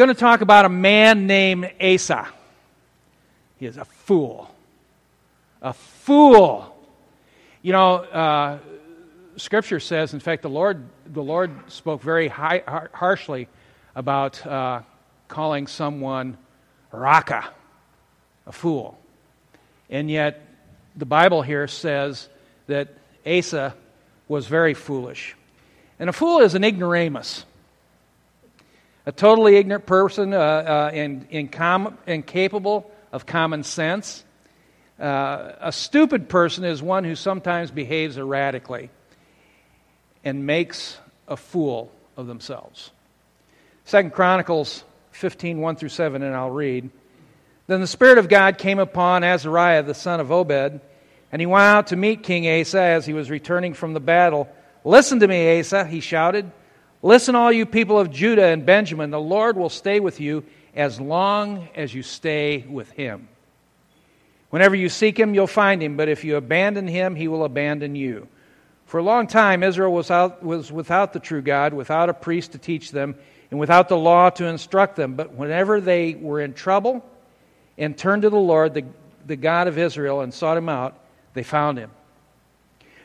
going to talk about a man named Asa. He is a fool. A fool. You know, uh, Scripture says, in fact, the Lord, the Lord spoke very high, harshly about uh, calling someone raka, a fool. And yet, the Bible here says that Asa was very foolish. And a fool is an ignoramus, a totally ignorant person uh, uh, and, incapable of common sense. Uh, a stupid person is one who sometimes behaves erratically and makes a fool of themselves. Second Chronicles 15, 1 through 7, and I'll read. Then the Spirit of God came upon Azariah, the son of Obed, and he went out to meet King Asa as he was returning from the battle. Listen to me, Asa, he shouted. Listen, all you people of Judah and Benjamin. The Lord will stay with you as long as you stay with him. Whenever you seek him, you'll find him, but if you abandon him, he will abandon you. For a long time, Israel was, out, was without the true God, without a priest to teach them, and without the law to instruct them. But whenever they were in trouble and turned to the Lord, the, the God of Israel, and sought him out, they found him.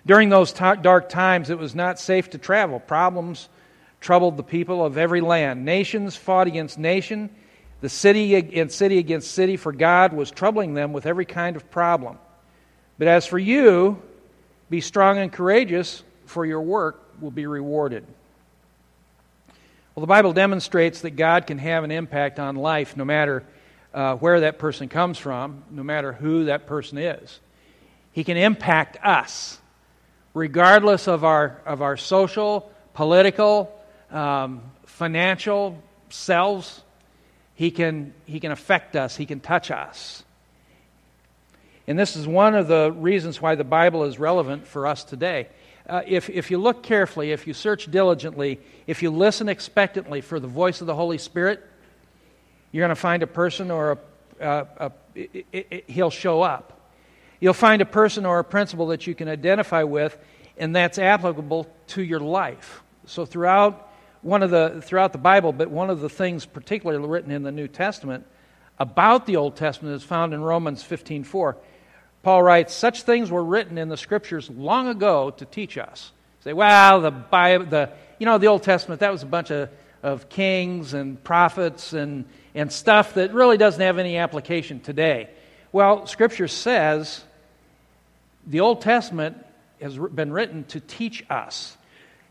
During those t- dark times, it was not safe to travel. Problems troubled the people of every land. Nations fought against nation, the city against city against city, for God was troubling them with every kind of problem. But as for you, be strong and courageous, for your work will be rewarded. Well, the Bible demonstrates that God can have an impact on life no matter uh, where that person comes from, no matter who that person is. He can impact us, regardless of our, of our social, political, um, financial selves. He can, he can affect us, He can touch us. And this is one of the reasons why the Bible is relevant for us today. Uh, if, if you look carefully, if you search diligently, if you listen expectantly for the voice of the Holy Spirit, you're going to find a person or a, uh, a it, it, it, he'll show up. You'll find a person or a principle that you can identify with, and that's applicable to your life. So throughout one of the throughout the Bible, but one of the things particularly written in the New Testament about the Old Testament is found in Romans 15:4. Paul writes, Such things were written in the scriptures long ago to teach us. Say, well, the Bible, the, you know, the Old Testament, that was a bunch of, of kings and prophets and, and stuff that really doesn't have any application today. Well, Scripture says the Old Testament has been written to teach us.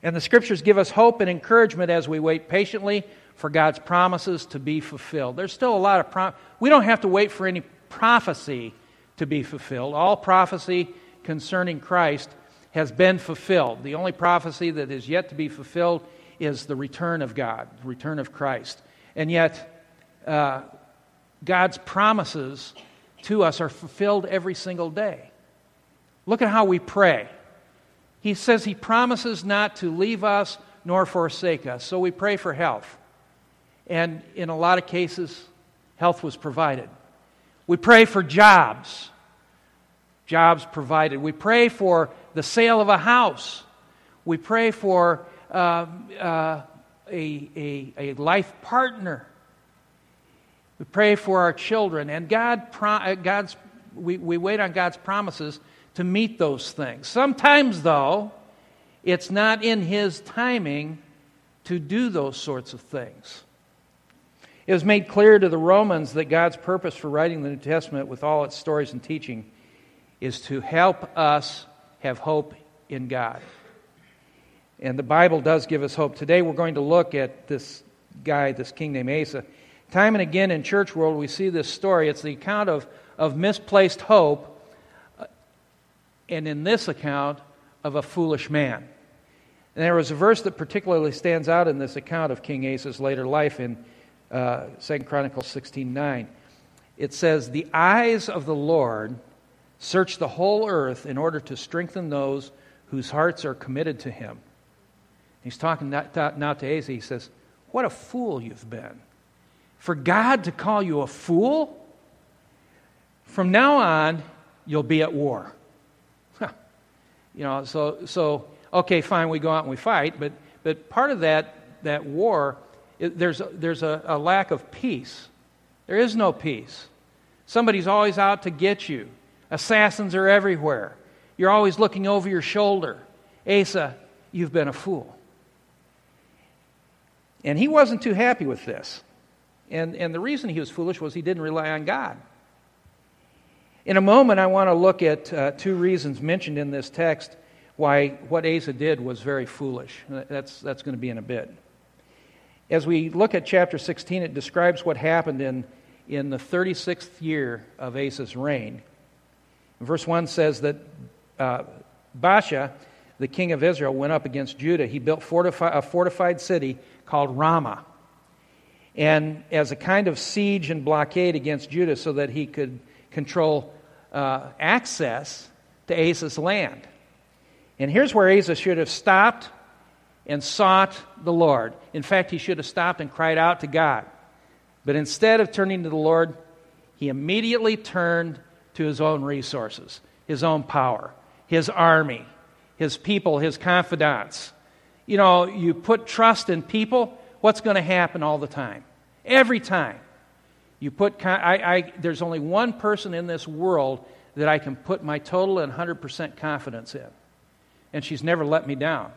And the Scriptures give us hope and encouragement as we wait patiently for God's promises to be fulfilled. There's still a lot of prom- we don't have to wait for any prophecy to be fulfilled. All prophecy concerning Christ has been fulfilled. The only prophecy that is yet to be fulfilled is the return of God, the return of Christ. And yet, uh, God's promises to us are fulfilled every single day. Look at how we pray. He says He promises not to leave us nor forsake us. So we pray for health. And in a lot of cases, health was provided. We pray for jobs, jobs provided. We pray for the sale of a house. We pray for uh, uh, a, a, a life partner. We pray for our children. And God, uh, God's, we, we wait on God's promises to meet those things. Sometimes, though, it's not in His timing to do those sorts of things. It was made clear to the Romans that God's purpose for writing the New Testament with all its stories and teaching is to help us have hope in God. And the Bible does give us hope. Today we're going to look at this guy, this king named Asa. Time and again in church world we see this story. It's the account of, of misplaced hope, and in this account, of a foolish man. And there was a verse that particularly stands out in this account of King Asa's later life in uh, 2 Chronicles 16 9. It says, The eyes of the Lord search the whole earth in order to strengthen those whose hearts are committed to him. He's talking now to Asa. He says, What a fool you've been. For God to call you a fool? From now on, you'll be at war. You know, so, so okay, fine, we go out and we fight, but, but part of that, that war there's, there's a, a lack of peace. There is no peace. Somebody's always out to get you. Assassins are everywhere. You're always looking over your shoulder. Asa, you've been a fool. And he wasn't too happy with this. And, and the reason he was foolish was he didn't rely on God. In a moment, I want to look at uh, two reasons mentioned in this text why what Asa did was very foolish. That's, that's going to be in a bit. As we look at chapter 16, it describes what happened in, in the 36th year of Asa's reign. Verse 1 says that uh, Baasha, the king of Israel, went up against Judah. He built fortifi- a fortified city called Ramah. And as a kind of siege and blockade against Judah so that he could control uh, access to Asa's land. And here's where Asa should have stopped and sought the Lord. In fact, he should have stopped and cried out to God. But instead of turning to the Lord, he immediately turned to his own resources, his own power, his army, his people, his confidants. You know, you put trust in people, what's going to happen all the time? Every time. You put, I, I, there's only one person in this world that I can put my total and 100% confidence in. And she's never let me down.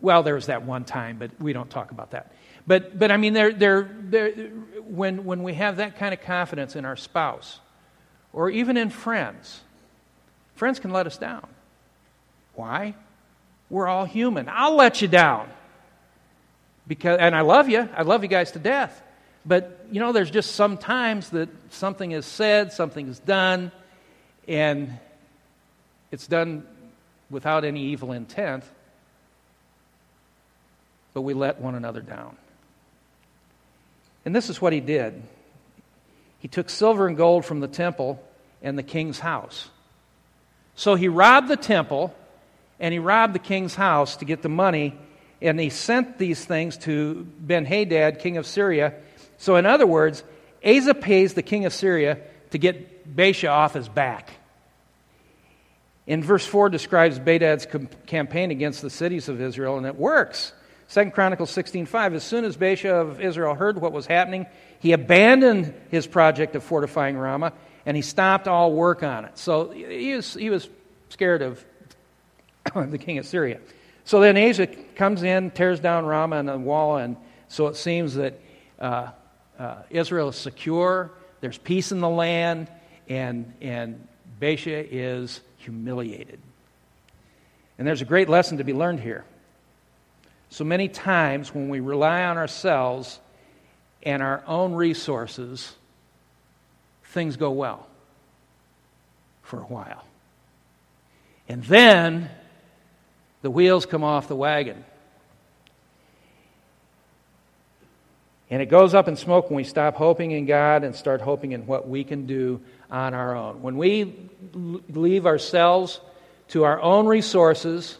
Well, there was that one time, but we don't talk about that. But, but I mean, they're, they're, they're, when, when we have that kind of confidence in our spouse or even in friends, friends can let us down. Why? We're all human. I'll let you down. Because, and I love you. I love you guys to death. But, you know, there's just some times that something is said, something is done, and it's done without any evil intent, but we let one another down. And this is what he did he took silver and gold from the temple and the king's house. So he robbed the temple and he robbed the king's house to get the money, and he sent these things to Ben Hadad, king of Syria. So, in other words, Asa pays the king of Syria to get Baasha off his back. In verse 4 describes Ben Hadad's campaign against the cities of Israel, and it works. Second Chronicles 16.5, as soon as Baasha of Israel heard what was happening, he abandoned his project of fortifying Ramah, and he stopped all work on it. So he was, he was scared of the king of Syria. So then Asa comes in, tears down Ramah and the wall, and so it seems that uh, uh, Israel is secure, there's peace in the land, and, and Baasha is humiliated. And there's a great lesson to be learned here. So many times when we rely on ourselves and our own resources, things go well for a while. And then the wheels come off the wagon. And it goes up in smoke when we stop hoping in God and start hoping in what we can do on our own. When we leave ourselves to our own resources,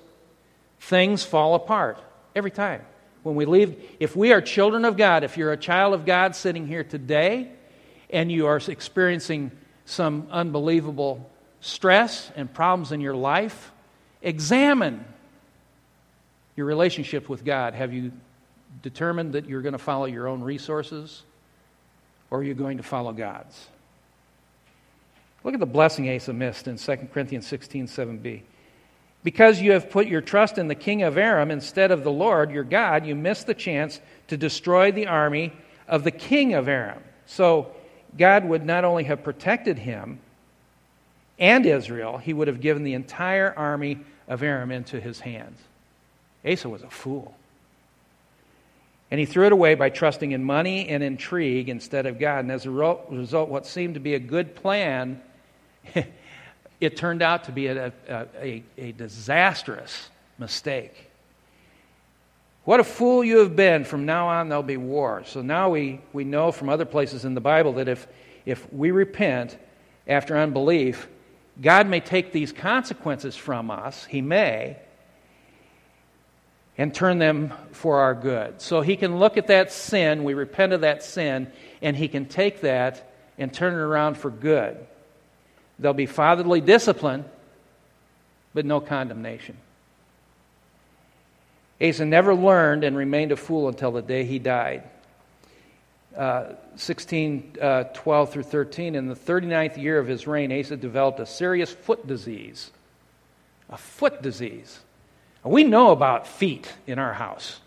things fall apart. Every time. When we leave, if we are children of God, if you're a child of God sitting here today and you are experiencing some unbelievable stress and problems in your life, examine your relationship with God. Have you determined that you're going to follow your own resources or are you going to follow God's? Look at the blessing Asa missed in 2 Corinthians 16 7b. Because you have put your trust in the king of Aram instead of the Lord your God, you missed the chance to destroy the army of the king of Aram. So God would not only have protected him and Israel, he would have given the entire army of Aram into his hands. Asa was a fool. And he threw it away by trusting in money and intrigue instead of God. And as a result, what seemed to be a good plan it turned out to be a, a, a, disastrous mistake. What a fool you have been. From now on, there'll be war. So now we, we know from other places in the Bible that if, if we repent after unbelief, God may take these consequences from us. He may. And turn them for our good. So he can look at that sin, we repent of that sin, and he can take that and turn it around for good. There'll be fatherly discipline, but no condemnation. Asa never learned and remained a fool until the day he died. Uh, 16, uh, 12 through 13, in the 39th year of his reign, Asa developed a serious foot disease. A foot disease. We know about feet in our house.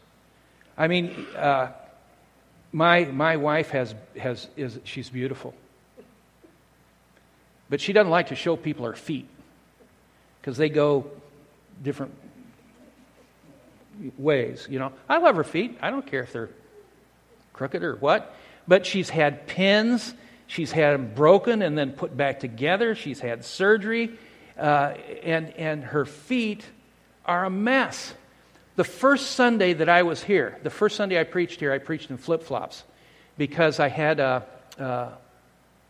I mean, uh, my, my wife has, has, is, she's beautiful. But she doesn't like to show people her feet because they go different ways, you know. I love her feet. I don't care if they're crooked or what. But she's had pins. She's had them broken and then put back together. She's had surgery. Uh, and, and her feet are a mess. The first Sunday that I was here, the first Sunday I preached here, I preached in flip flops because I had uh, uh,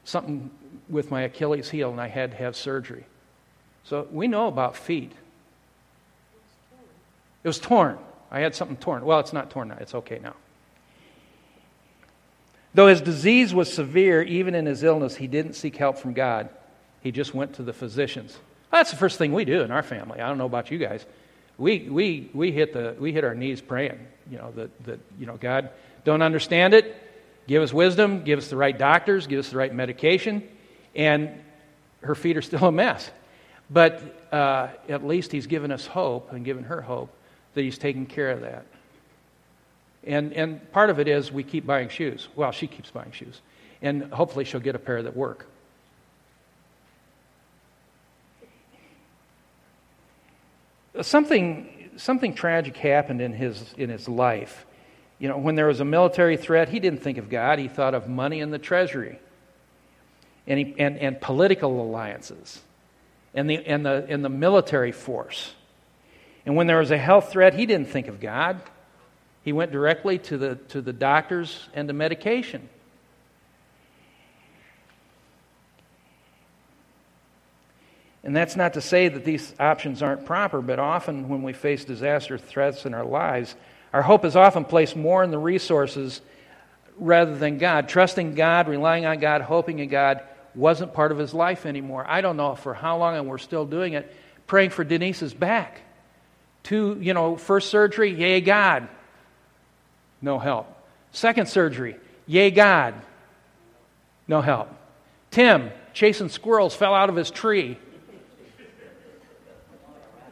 something with my Achilles heel and I had to have surgery. So we know about feet. It was torn. I had something torn. Well, it's not torn now. It's okay now. Though his disease was severe, even in his illness, he didn't seek help from God. He just went to the physicians. That's the first thing we do in our family. I don't know about you guys. We, we, we, hit, the, we hit our knees praying, you know, that, that, you know, God, don't understand it. Give us wisdom. Give us the right doctors. Give us the right medication. And her feet are still a mess. But uh, at least he's given us hope and given her hope that he's taking care of that. And, and part of it is we keep buying shoes. Well, she keeps buying shoes. And hopefully she'll get a pair that work. Something, something tragic happened in his, in his life. You know, when there was a military threat, he didn't think of God. He thought of money in the treasury and, he, and, and political alliances and the, and, the, and the military force. And when there was a health threat, he didn't think of God. He went directly to the, to the doctors and the medication. And that's not to say that these options aren't proper, but often when we face disaster threats in our lives, our hope is often placed more in the resources rather than God. Trusting God, relying on God, hoping in God wasn't part of his life anymore. I don't know for how long, and we're still doing it. Praying for Denise's back. Two, you know, first surgery, yay, God no help. Second surgery, yay, God, no help. Tim, chasing squirrels, fell out of his tree.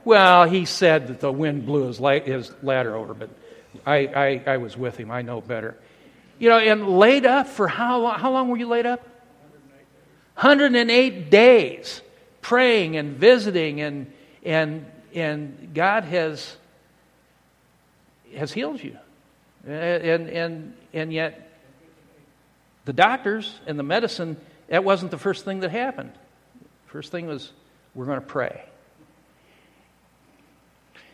Well, he said that the wind blew his, la- his ladder over, but I, I, I was with him. I know better. You know, and laid up for how long? How long were you laid up? 108 days praying and visiting, and, and, and God has, has healed you. And, and, and yet, the doctors and the medicine, that wasn't the first thing that happened. First thing was, we're going to pray.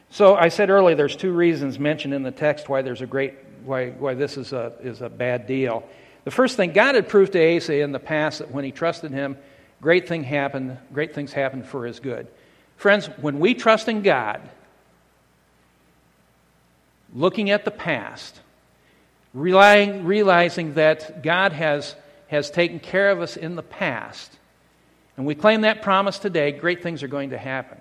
So I said earlier, there's two reasons mentioned in the text why there's a great, why, why this is a, is a bad deal. The first thing, God had proved to Asa in the past that when he trusted him, great thing happened, great things happened for his good. Friends, when we trust in God, looking at the past, relying, realizing that God has, has taken care of us in the past, and we claim that promise today, great things are going to happen.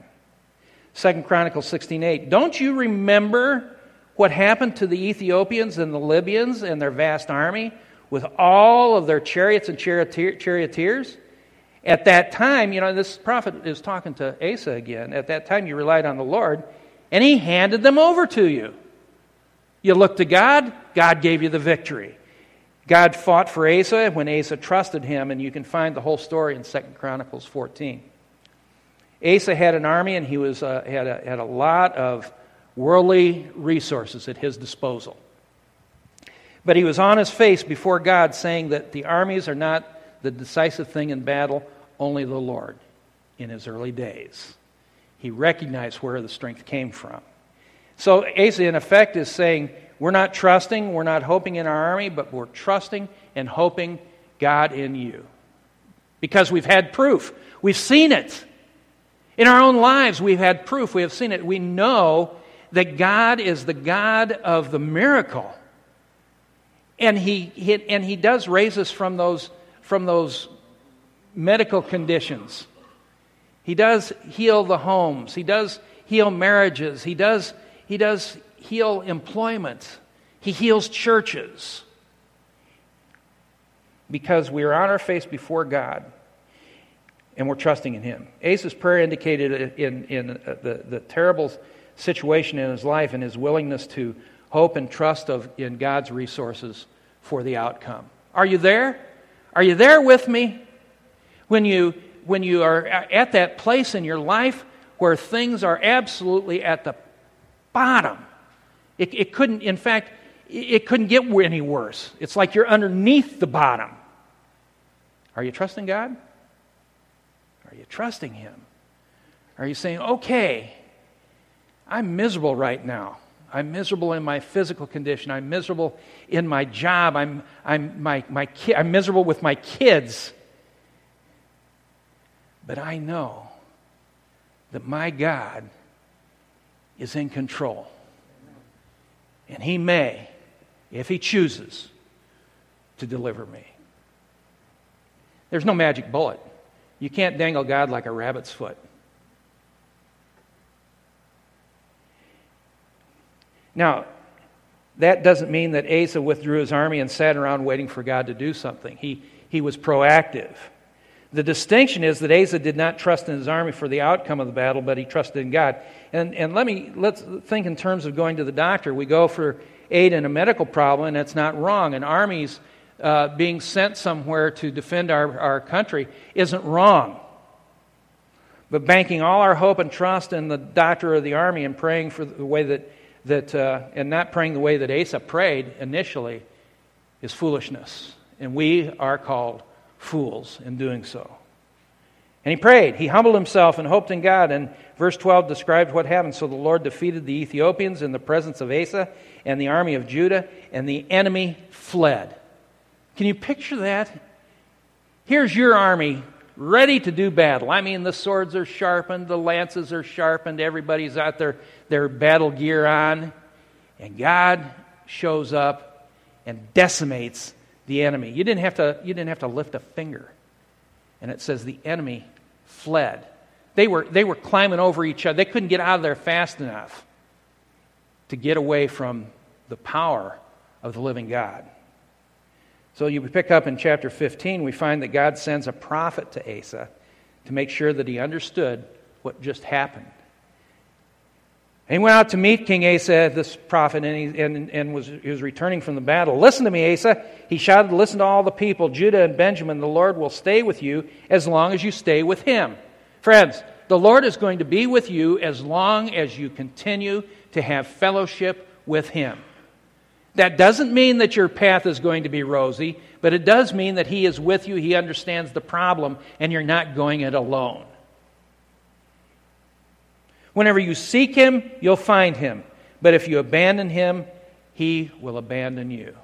Second Chronicles 16:8. Don't you remember what happened to the Ethiopians and the Libyans and their vast army with all of their chariots and charioteers? At that time, you know, this prophet is talking to Asa again. At that time, you relied on the Lord, and he handed them over to you. You looked to God, God gave you the victory. God fought for Asa when Asa trusted him, and you can find the whole story in 2 Chronicles 14. Asa had an army, and he was, uh, had, a, had a lot of worldly resources at his disposal. But he was on his face before God, saying that the armies are not the decisive thing in battle, only the Lord in his early days. He recognized where the strength came from. So Asa, in effect, is saying, we're not trusting, we're not hoping in our army, but we're trusting and hoping God in you. Because we've had proof. We've seen it. In our own lives, we've had proof. We have seen it. We know that God is the God of the miracle. And he, he, and he does raise us from those, from those medical conditions. He does heal the homes. He does heal marriages. He does he does heal employment, He heals churches. Because we are on our face before God and we're trusting in Him. Asa's prayer indicated in, in uh, the, the terrible situation in his life and his willingness to hope and trust of, in God's resources for the outcome. Are you there? Are you there with me? When you, when you are at that place in your life where things are absolutely at the bottom, it, it couldn't, in fact, it couldn't get any worse. It's like you're underneath the bottom. Are you trusting God? Are you trusting Him? Are you saying, okay, I'm miserable right now. I'm miserable in my physical condition. I'm miserable in my job. I'm, I'm, my, my ki- I'm miserable with my kids. But I know that my God is in control. And He may, if He chooses, to deliver me. There's no magic bullet. You can't dangle God like a rabbit's foot. Now, that doesn't mean that Asa withdrew his army and sat around waiting for God to do something. He, he was proactive. The distinction is that Asa did not trust in his army for the outcome of the battle, but he trusted in God. And, and let me let's think in terms of going to the doctor. We go for aid in a medical problem, and that's not wrong. And armies uh, being sent somewhere to defend our, our country isn't wrong. But banking all our hope and trust in the doctor of the army and praying for the way that that, uh, and not praying the way that Asa prayed initially, is foolishness. And we are called fools in doing so. And he prayed. He humbled himself and hoped in God. And verse 12 describes what happened. So the Lord defeated the Ethiopians in the presence of Asa and the army of Judah, and the enemy fled. Can you picture that? Here's your army ready to do battle. I mean, the swords are sharpened, the lances are sharpened, everybody's got their, their battle gear on, and God shows up and decimates the enemy. You didn't have to, you didn't have to lift a finger. And it says the enemy fled. They were, they were climbing over each other. They couldn't get out of there fast enough to get away from the power of the living God. So you pick up in chapter 15, we find that God sends a prophet to Asa to make sure that he understood what just happened. And he went out to meet King Asa, this prophet, and, he, and, and was, he was returning from the battle. Listen to me, Asa. He shouted, Listen to all the people, Judah and Benjamin. The Lord will stay with you as long as you stay with him. Friends, the Lord is going to be with you as long as you continue to have fellowship with him. That doesn't mean that your path is going to be rosy, but it does mean that He is with you, He understands the problem, and you're not going it alone. Whenever you seek Him, you'll find Him. But if you abandon Him, He will abandon you.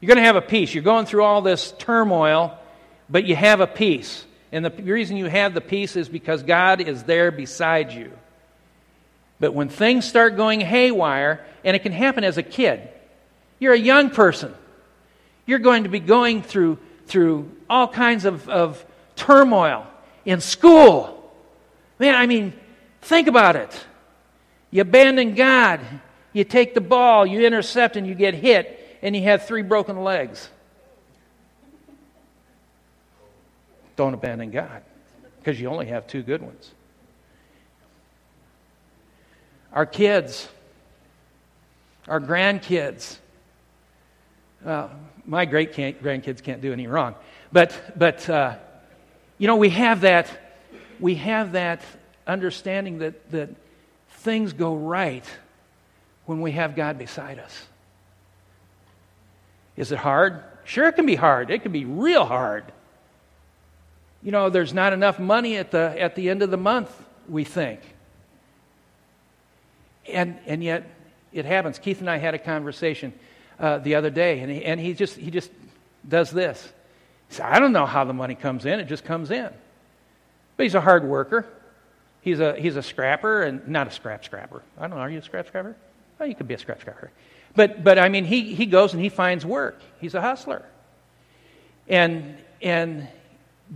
You're going to have a peace. You're going through all this turmoil, but you have a peace. And the reason you have the peace is because God is there beside you. But when things start going haywire, and it can happen as a kid, you're a young person. You're going to be going through, through all kinds of, of turmoil in school. Man, I mean, think about it. You abandon God, you take the ball, you intercept, and you get hit, and you have three broken legs. Don't abandon God because you only have two good ones. Our kids, our grandkids. Well, my great grandkids can't do any wrong, but but uh, you know we have that we have that understanding that that things go right when we have God beside us. Is it hard? Sure, it can be hard. It can be real hard. You know, there's not enough money at the at the end of the month. We think. And, and yet, it happens. Keith and I had a conversation uh, the other day, and, he, and he, just, he just does this. He said, I don't know how the money comes in, it just comes in. But he's a hard worker. He's a, he's a scrapper, and not a scrap scrapper. I don't know, are you a scrap scrapper? You could be a scrap scrapper. But, but I mean, he, he goes and he finds work. He's a hustler. And, and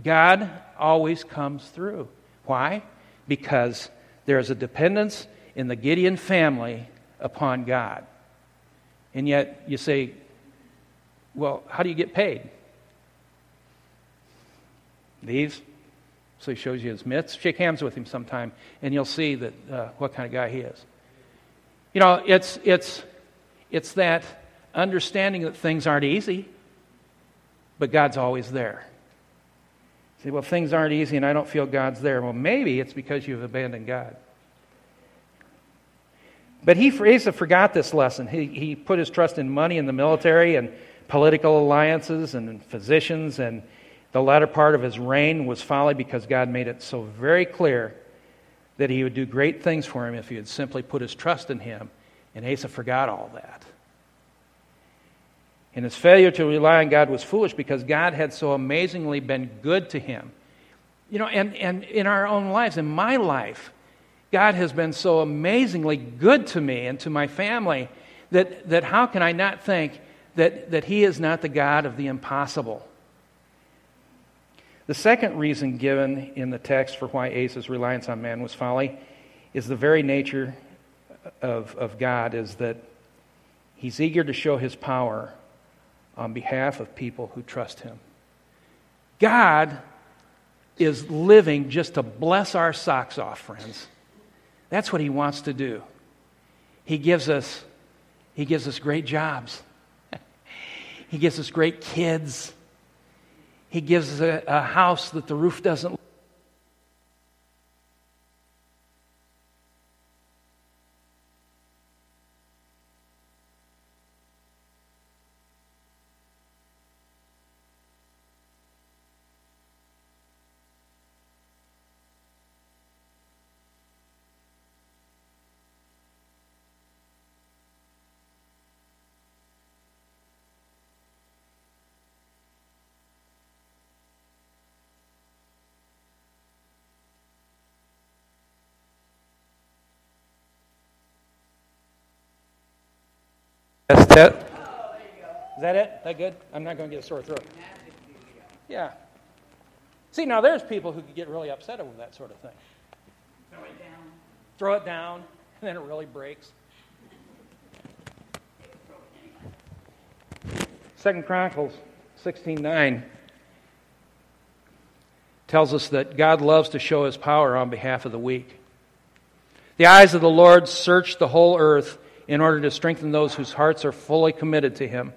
God always comes through. Why? Because there is a dependence in the Gideon family upon God. And yet you say, well, how do you get paid? These. So he shows you his mitts. Shake hands with him sometime, and you'll see that uh, what kind of guy he is. You know, it's, it's, it's that understanding that things aren't easy, but God's always there. You say, well, things aren't easy and I don't feel God's there. Well, maybe it's because you've abandoned God. But he, Asa forgot this lesson. He, he put his trust in money and the military and political alliances and physicians, and the latter part of his reign was folly because God made it so very clear that he would do great things for him if he had simply put his trust in him. And Asa forgot all that. And his failure to rely on God was foolish because God had so amazingly been good to him. You know, and, and in our own lives, in my life, God has been so amazingly good to me and to my family that, that how can I not think that, that He is not the God of the impossible? The second reason given in the text for why Asa's reliance on man was folly is the very nature of, of God, is that He's eager to show His power on behalf of people who trust Him. God is living just to bless our socks off, friends. That's what he wants to do. He gives us, he gives us great jobs. he gives us great kids. He gives us a, a house that the roof doesn't Test, test. Is that it? That good? I'm not going to get a sore throat. Yeah. See, now there's people who could get really upset over that sort of thing. Throw it down. Throw it down, and then it really breaks. Second Chronicles 16:9 tells us that God loves to show his power on behalf of the weak. The eyes of the Lord search the whole earth in order to strengthen those whose hearts are fully committed to Him.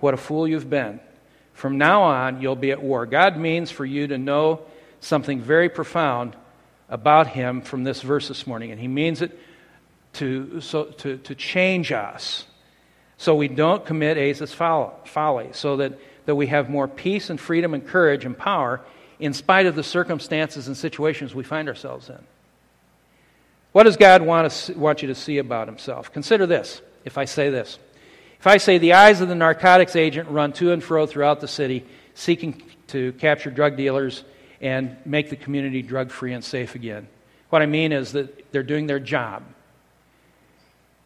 What a fool you've been. From now on, you'll be at war. God means for you to know something very profound about Him from this verse this morning, and He means it to, so, to, to change us so we don't commit Asa's folly, so that, that we have more peace and freedom and courage and power in spite of the circumstances and situations we find ourselves in. What does God want, to, want you to see about himself? Consider this if I say this. If I say the eyes of the narcotics agent run to and fro throughout the city, seeking to capture drug dealers and make the community drug free and safe again. What I mean is that they're doing their job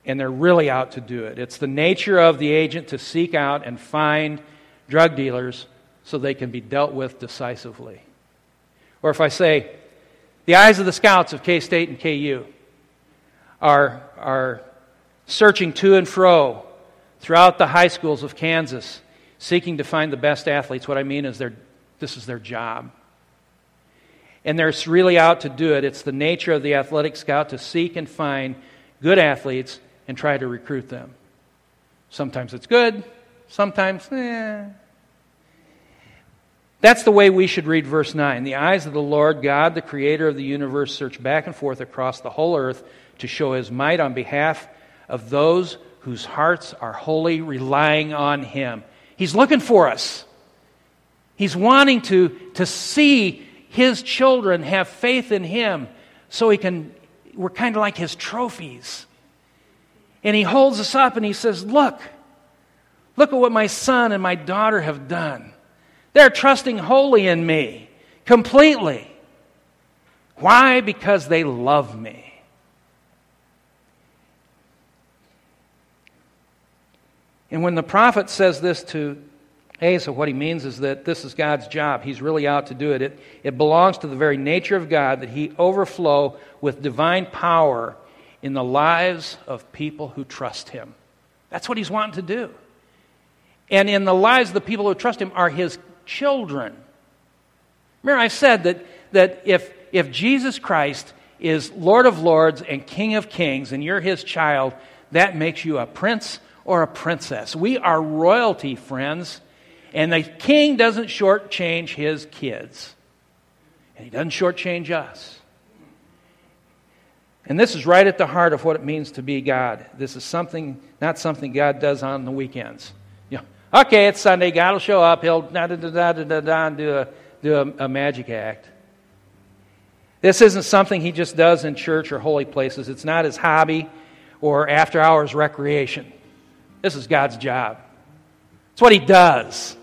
and they're really out to do it. It's the nature of the agent to seek out and find drug dealers so they can be dealt with decisively. Or if I say, the eyes of the scouts of K State and KU are, are searching to and fro throughout the high schools of Kansas, seeking to find the best athletes. What I mean is this is their job. And they're really out to do it. It's the nature of the athletic scout to seek and find good athletes and try to recruit them. Sometimes it's good, sometimes, eh. That's the way we should read verse 9. The eyes of the Lord God, the creator of the universe, search back and forth across the whole earth to show his might on behalf of those whose hearts are wholly relying on him. He's looking for us. He's wanting to, to see his children have faith in him so he can, we're kind of like his trophies. And he holds us up and he says, Look, look at what my son and my daughter have done. They're trusting wholly in me, completely. Why? Because they love me. And when the prophet says this to Asa, what he means is that this is God's job. He's really out to do it. It, it belongs to the very nature of God that he overflow with divine power in the lives of people who trust him. That's what he's wanting to do. And in the lives of the people who trust him are his children. Remember, I said that, that if, if Jesus Christ is Lord of Lords and King of Kings and you're his child, that makes you a prince or a princess. We are royalty, friends. And the king doesn't shortchange his kids, and he doesn't shortchange us. And this is right at the heart of what it means to be God. This is something, not something God does on the weekends. Okay, it's Sunday. God will show up. He'll da da da da da da do a do a, a magic act. This isn't something he just does in church or holy places. It's not his hobby or after hours recreation. This is God's job. It's what he does.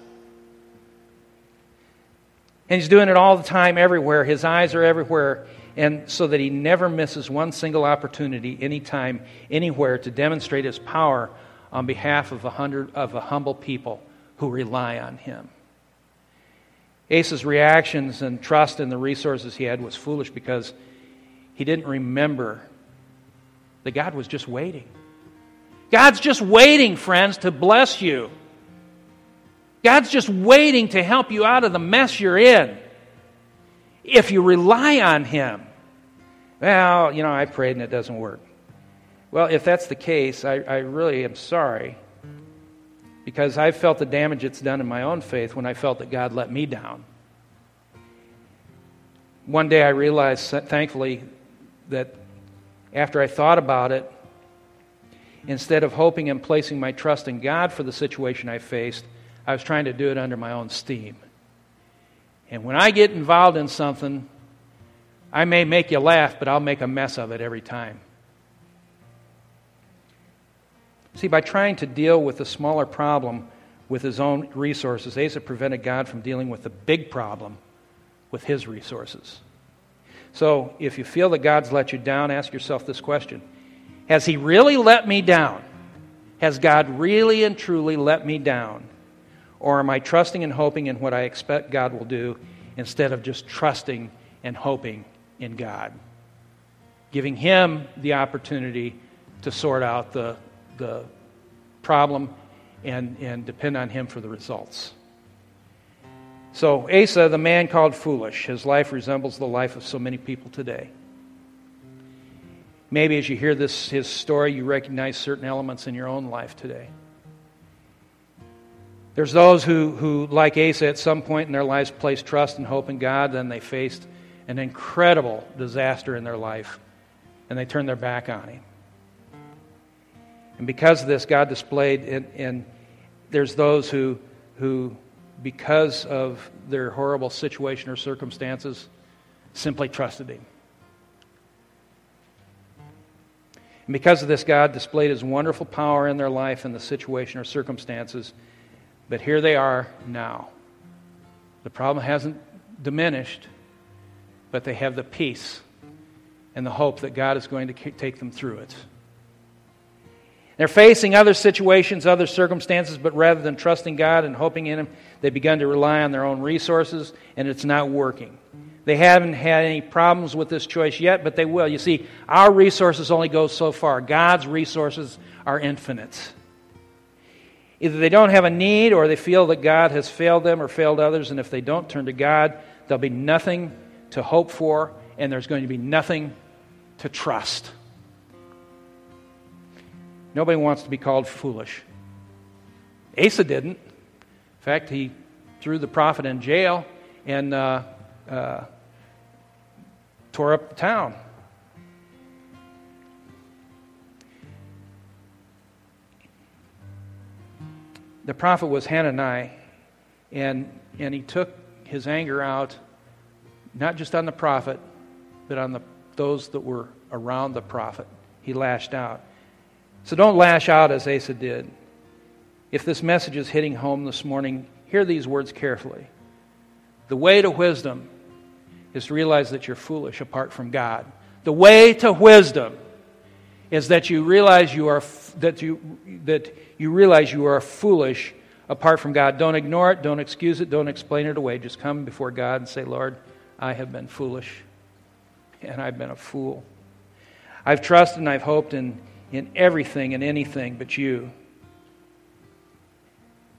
And he's doing it all the time, everywhere. His eyes are everywhere and so that he never misses one single opportunity, anytime, anywhere, to demonstrate his power on behalf of a, hundred, of a humble people who rely on him. Asa's reactions and trust in the resources he had was foolish because he didn't remember that God was just waiting. God's just waiting, friends, to bless you. God's just waiting to help you out of the mess you're in if you rely on Him. Well, you know, I prayed and it doesn't work. Well, if that's the case, I, I really am sorry because I've felt the damage it's done in my own faith when I felt that God let me down. One day I realized, thankfully, that after I thought about it, instead of hoping and placing my trust in God for the situation I faced, I was trying to do it under my own steam. And when I get involved in something, I may make you laugh, but I'll make a mess of it every time. See, by trying to deal with the smaller problem with his own resources, Asa prevented God from dealing with the big problem with his resources. So, if you feel that God's let you down, ask yourself this question Has he really let me down? Has God really and truly let me down? Or am I trusting and hoping in what I expect God will do instead of just trusting and hoping in God? Giving Him the opportunity to sort out the, the problem and, and depend on Him for the results. So, Asa, the man called foolish, his life resembles the life of so many people today. Maybe as you hear this, his story, you recognize certain elements in your own life today. There's those who, who, like Asa, at some point in their lives placed trust and hope in God, then they faced an incredible disaster in their life, and they turned their back on Him. And because of this, God displayed, and, and there's those who, who, because of their horrible situation or circumstances, simply trusted Him. And because of this, God displayed His wonderful power in their life and the situation or circumstances but here they are now. The problem hasn't diminished, but they have the peace and the hope that God is going to take them through it. They're facing other situations, other circumstances, but rather than trusting God and hoping in Him, they've begun to rely on their own resources, and it's not working. They haven't had any problems with this choice yet, but they will. You see, our resources only go so far. God's resources are infinite. Either they don't have a need or they feel that God has failed them or failed others, and if they don't turn to God, there'll be nothing to hope for, and there's going to be nothing to trust. Nobody wants to be called foolish. Asa didn't. In fact, he threw the prophet in jail and uh, uh, tore up the town. the prophet was Hanani, and, and he took his anger out not just on the prophet, but on the, those that were around the prophet. He lashed out. So don't lash out as Asa did. If this message is hitting home this morning, hear these words carefully. The way to wisdom is to realize that you're foolish apart from God. The way to wisdom is that you realize you are that you that you realize you are foolish apart from God. Don't ignore it, don't excuse it, don't explain it away. Just come before God and say, Lord, I have been foolish and I've been a fool. I've trusted and I've hoped in, in everything and anything but you.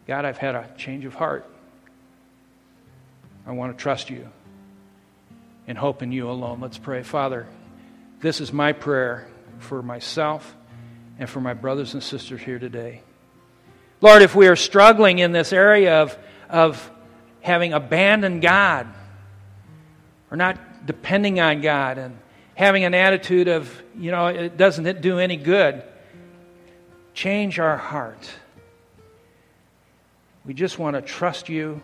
God, I've had a change of heart. I want to trust you and hope in you alone. Let's pray. Father, this is my prayer for myself and for my brothers and sisters here today. Lord, if we are struggling in this area of, of having abandoned God, or not depending on God, and having an attitude of, you know, it doesn't do any good, change our heart. We just want to trust you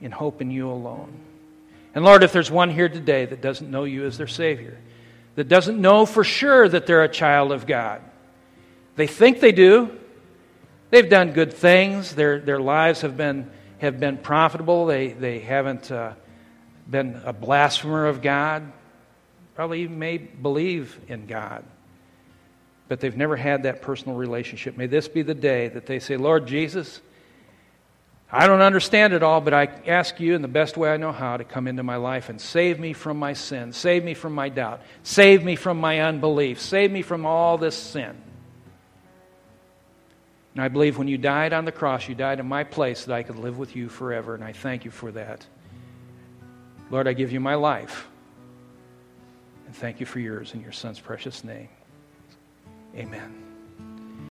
and hope in you alone. And Lord, if there's one here today that doesn't know you as their Savior, that doesn't know for sure that they're a child of God, they think they do. They've done good things. Their, their lives have been, have been profitable. They, they haven't uh, been a blasphemer of God. Probably may believe in God. But they've never had that personal relationship. May this be the day that they say, Lord Jesus, I don't understand it all, but I ask you in the best way I know how to come into my life and save me from my sin, save me from my doubt, save me from my unbelief, save me from all this sin. And I believe when you died on the cross, you died in my place that I could live with you forever, and I thank you for that. Lord, I give you my life. And thank you for yours in your son's precious name. Amen.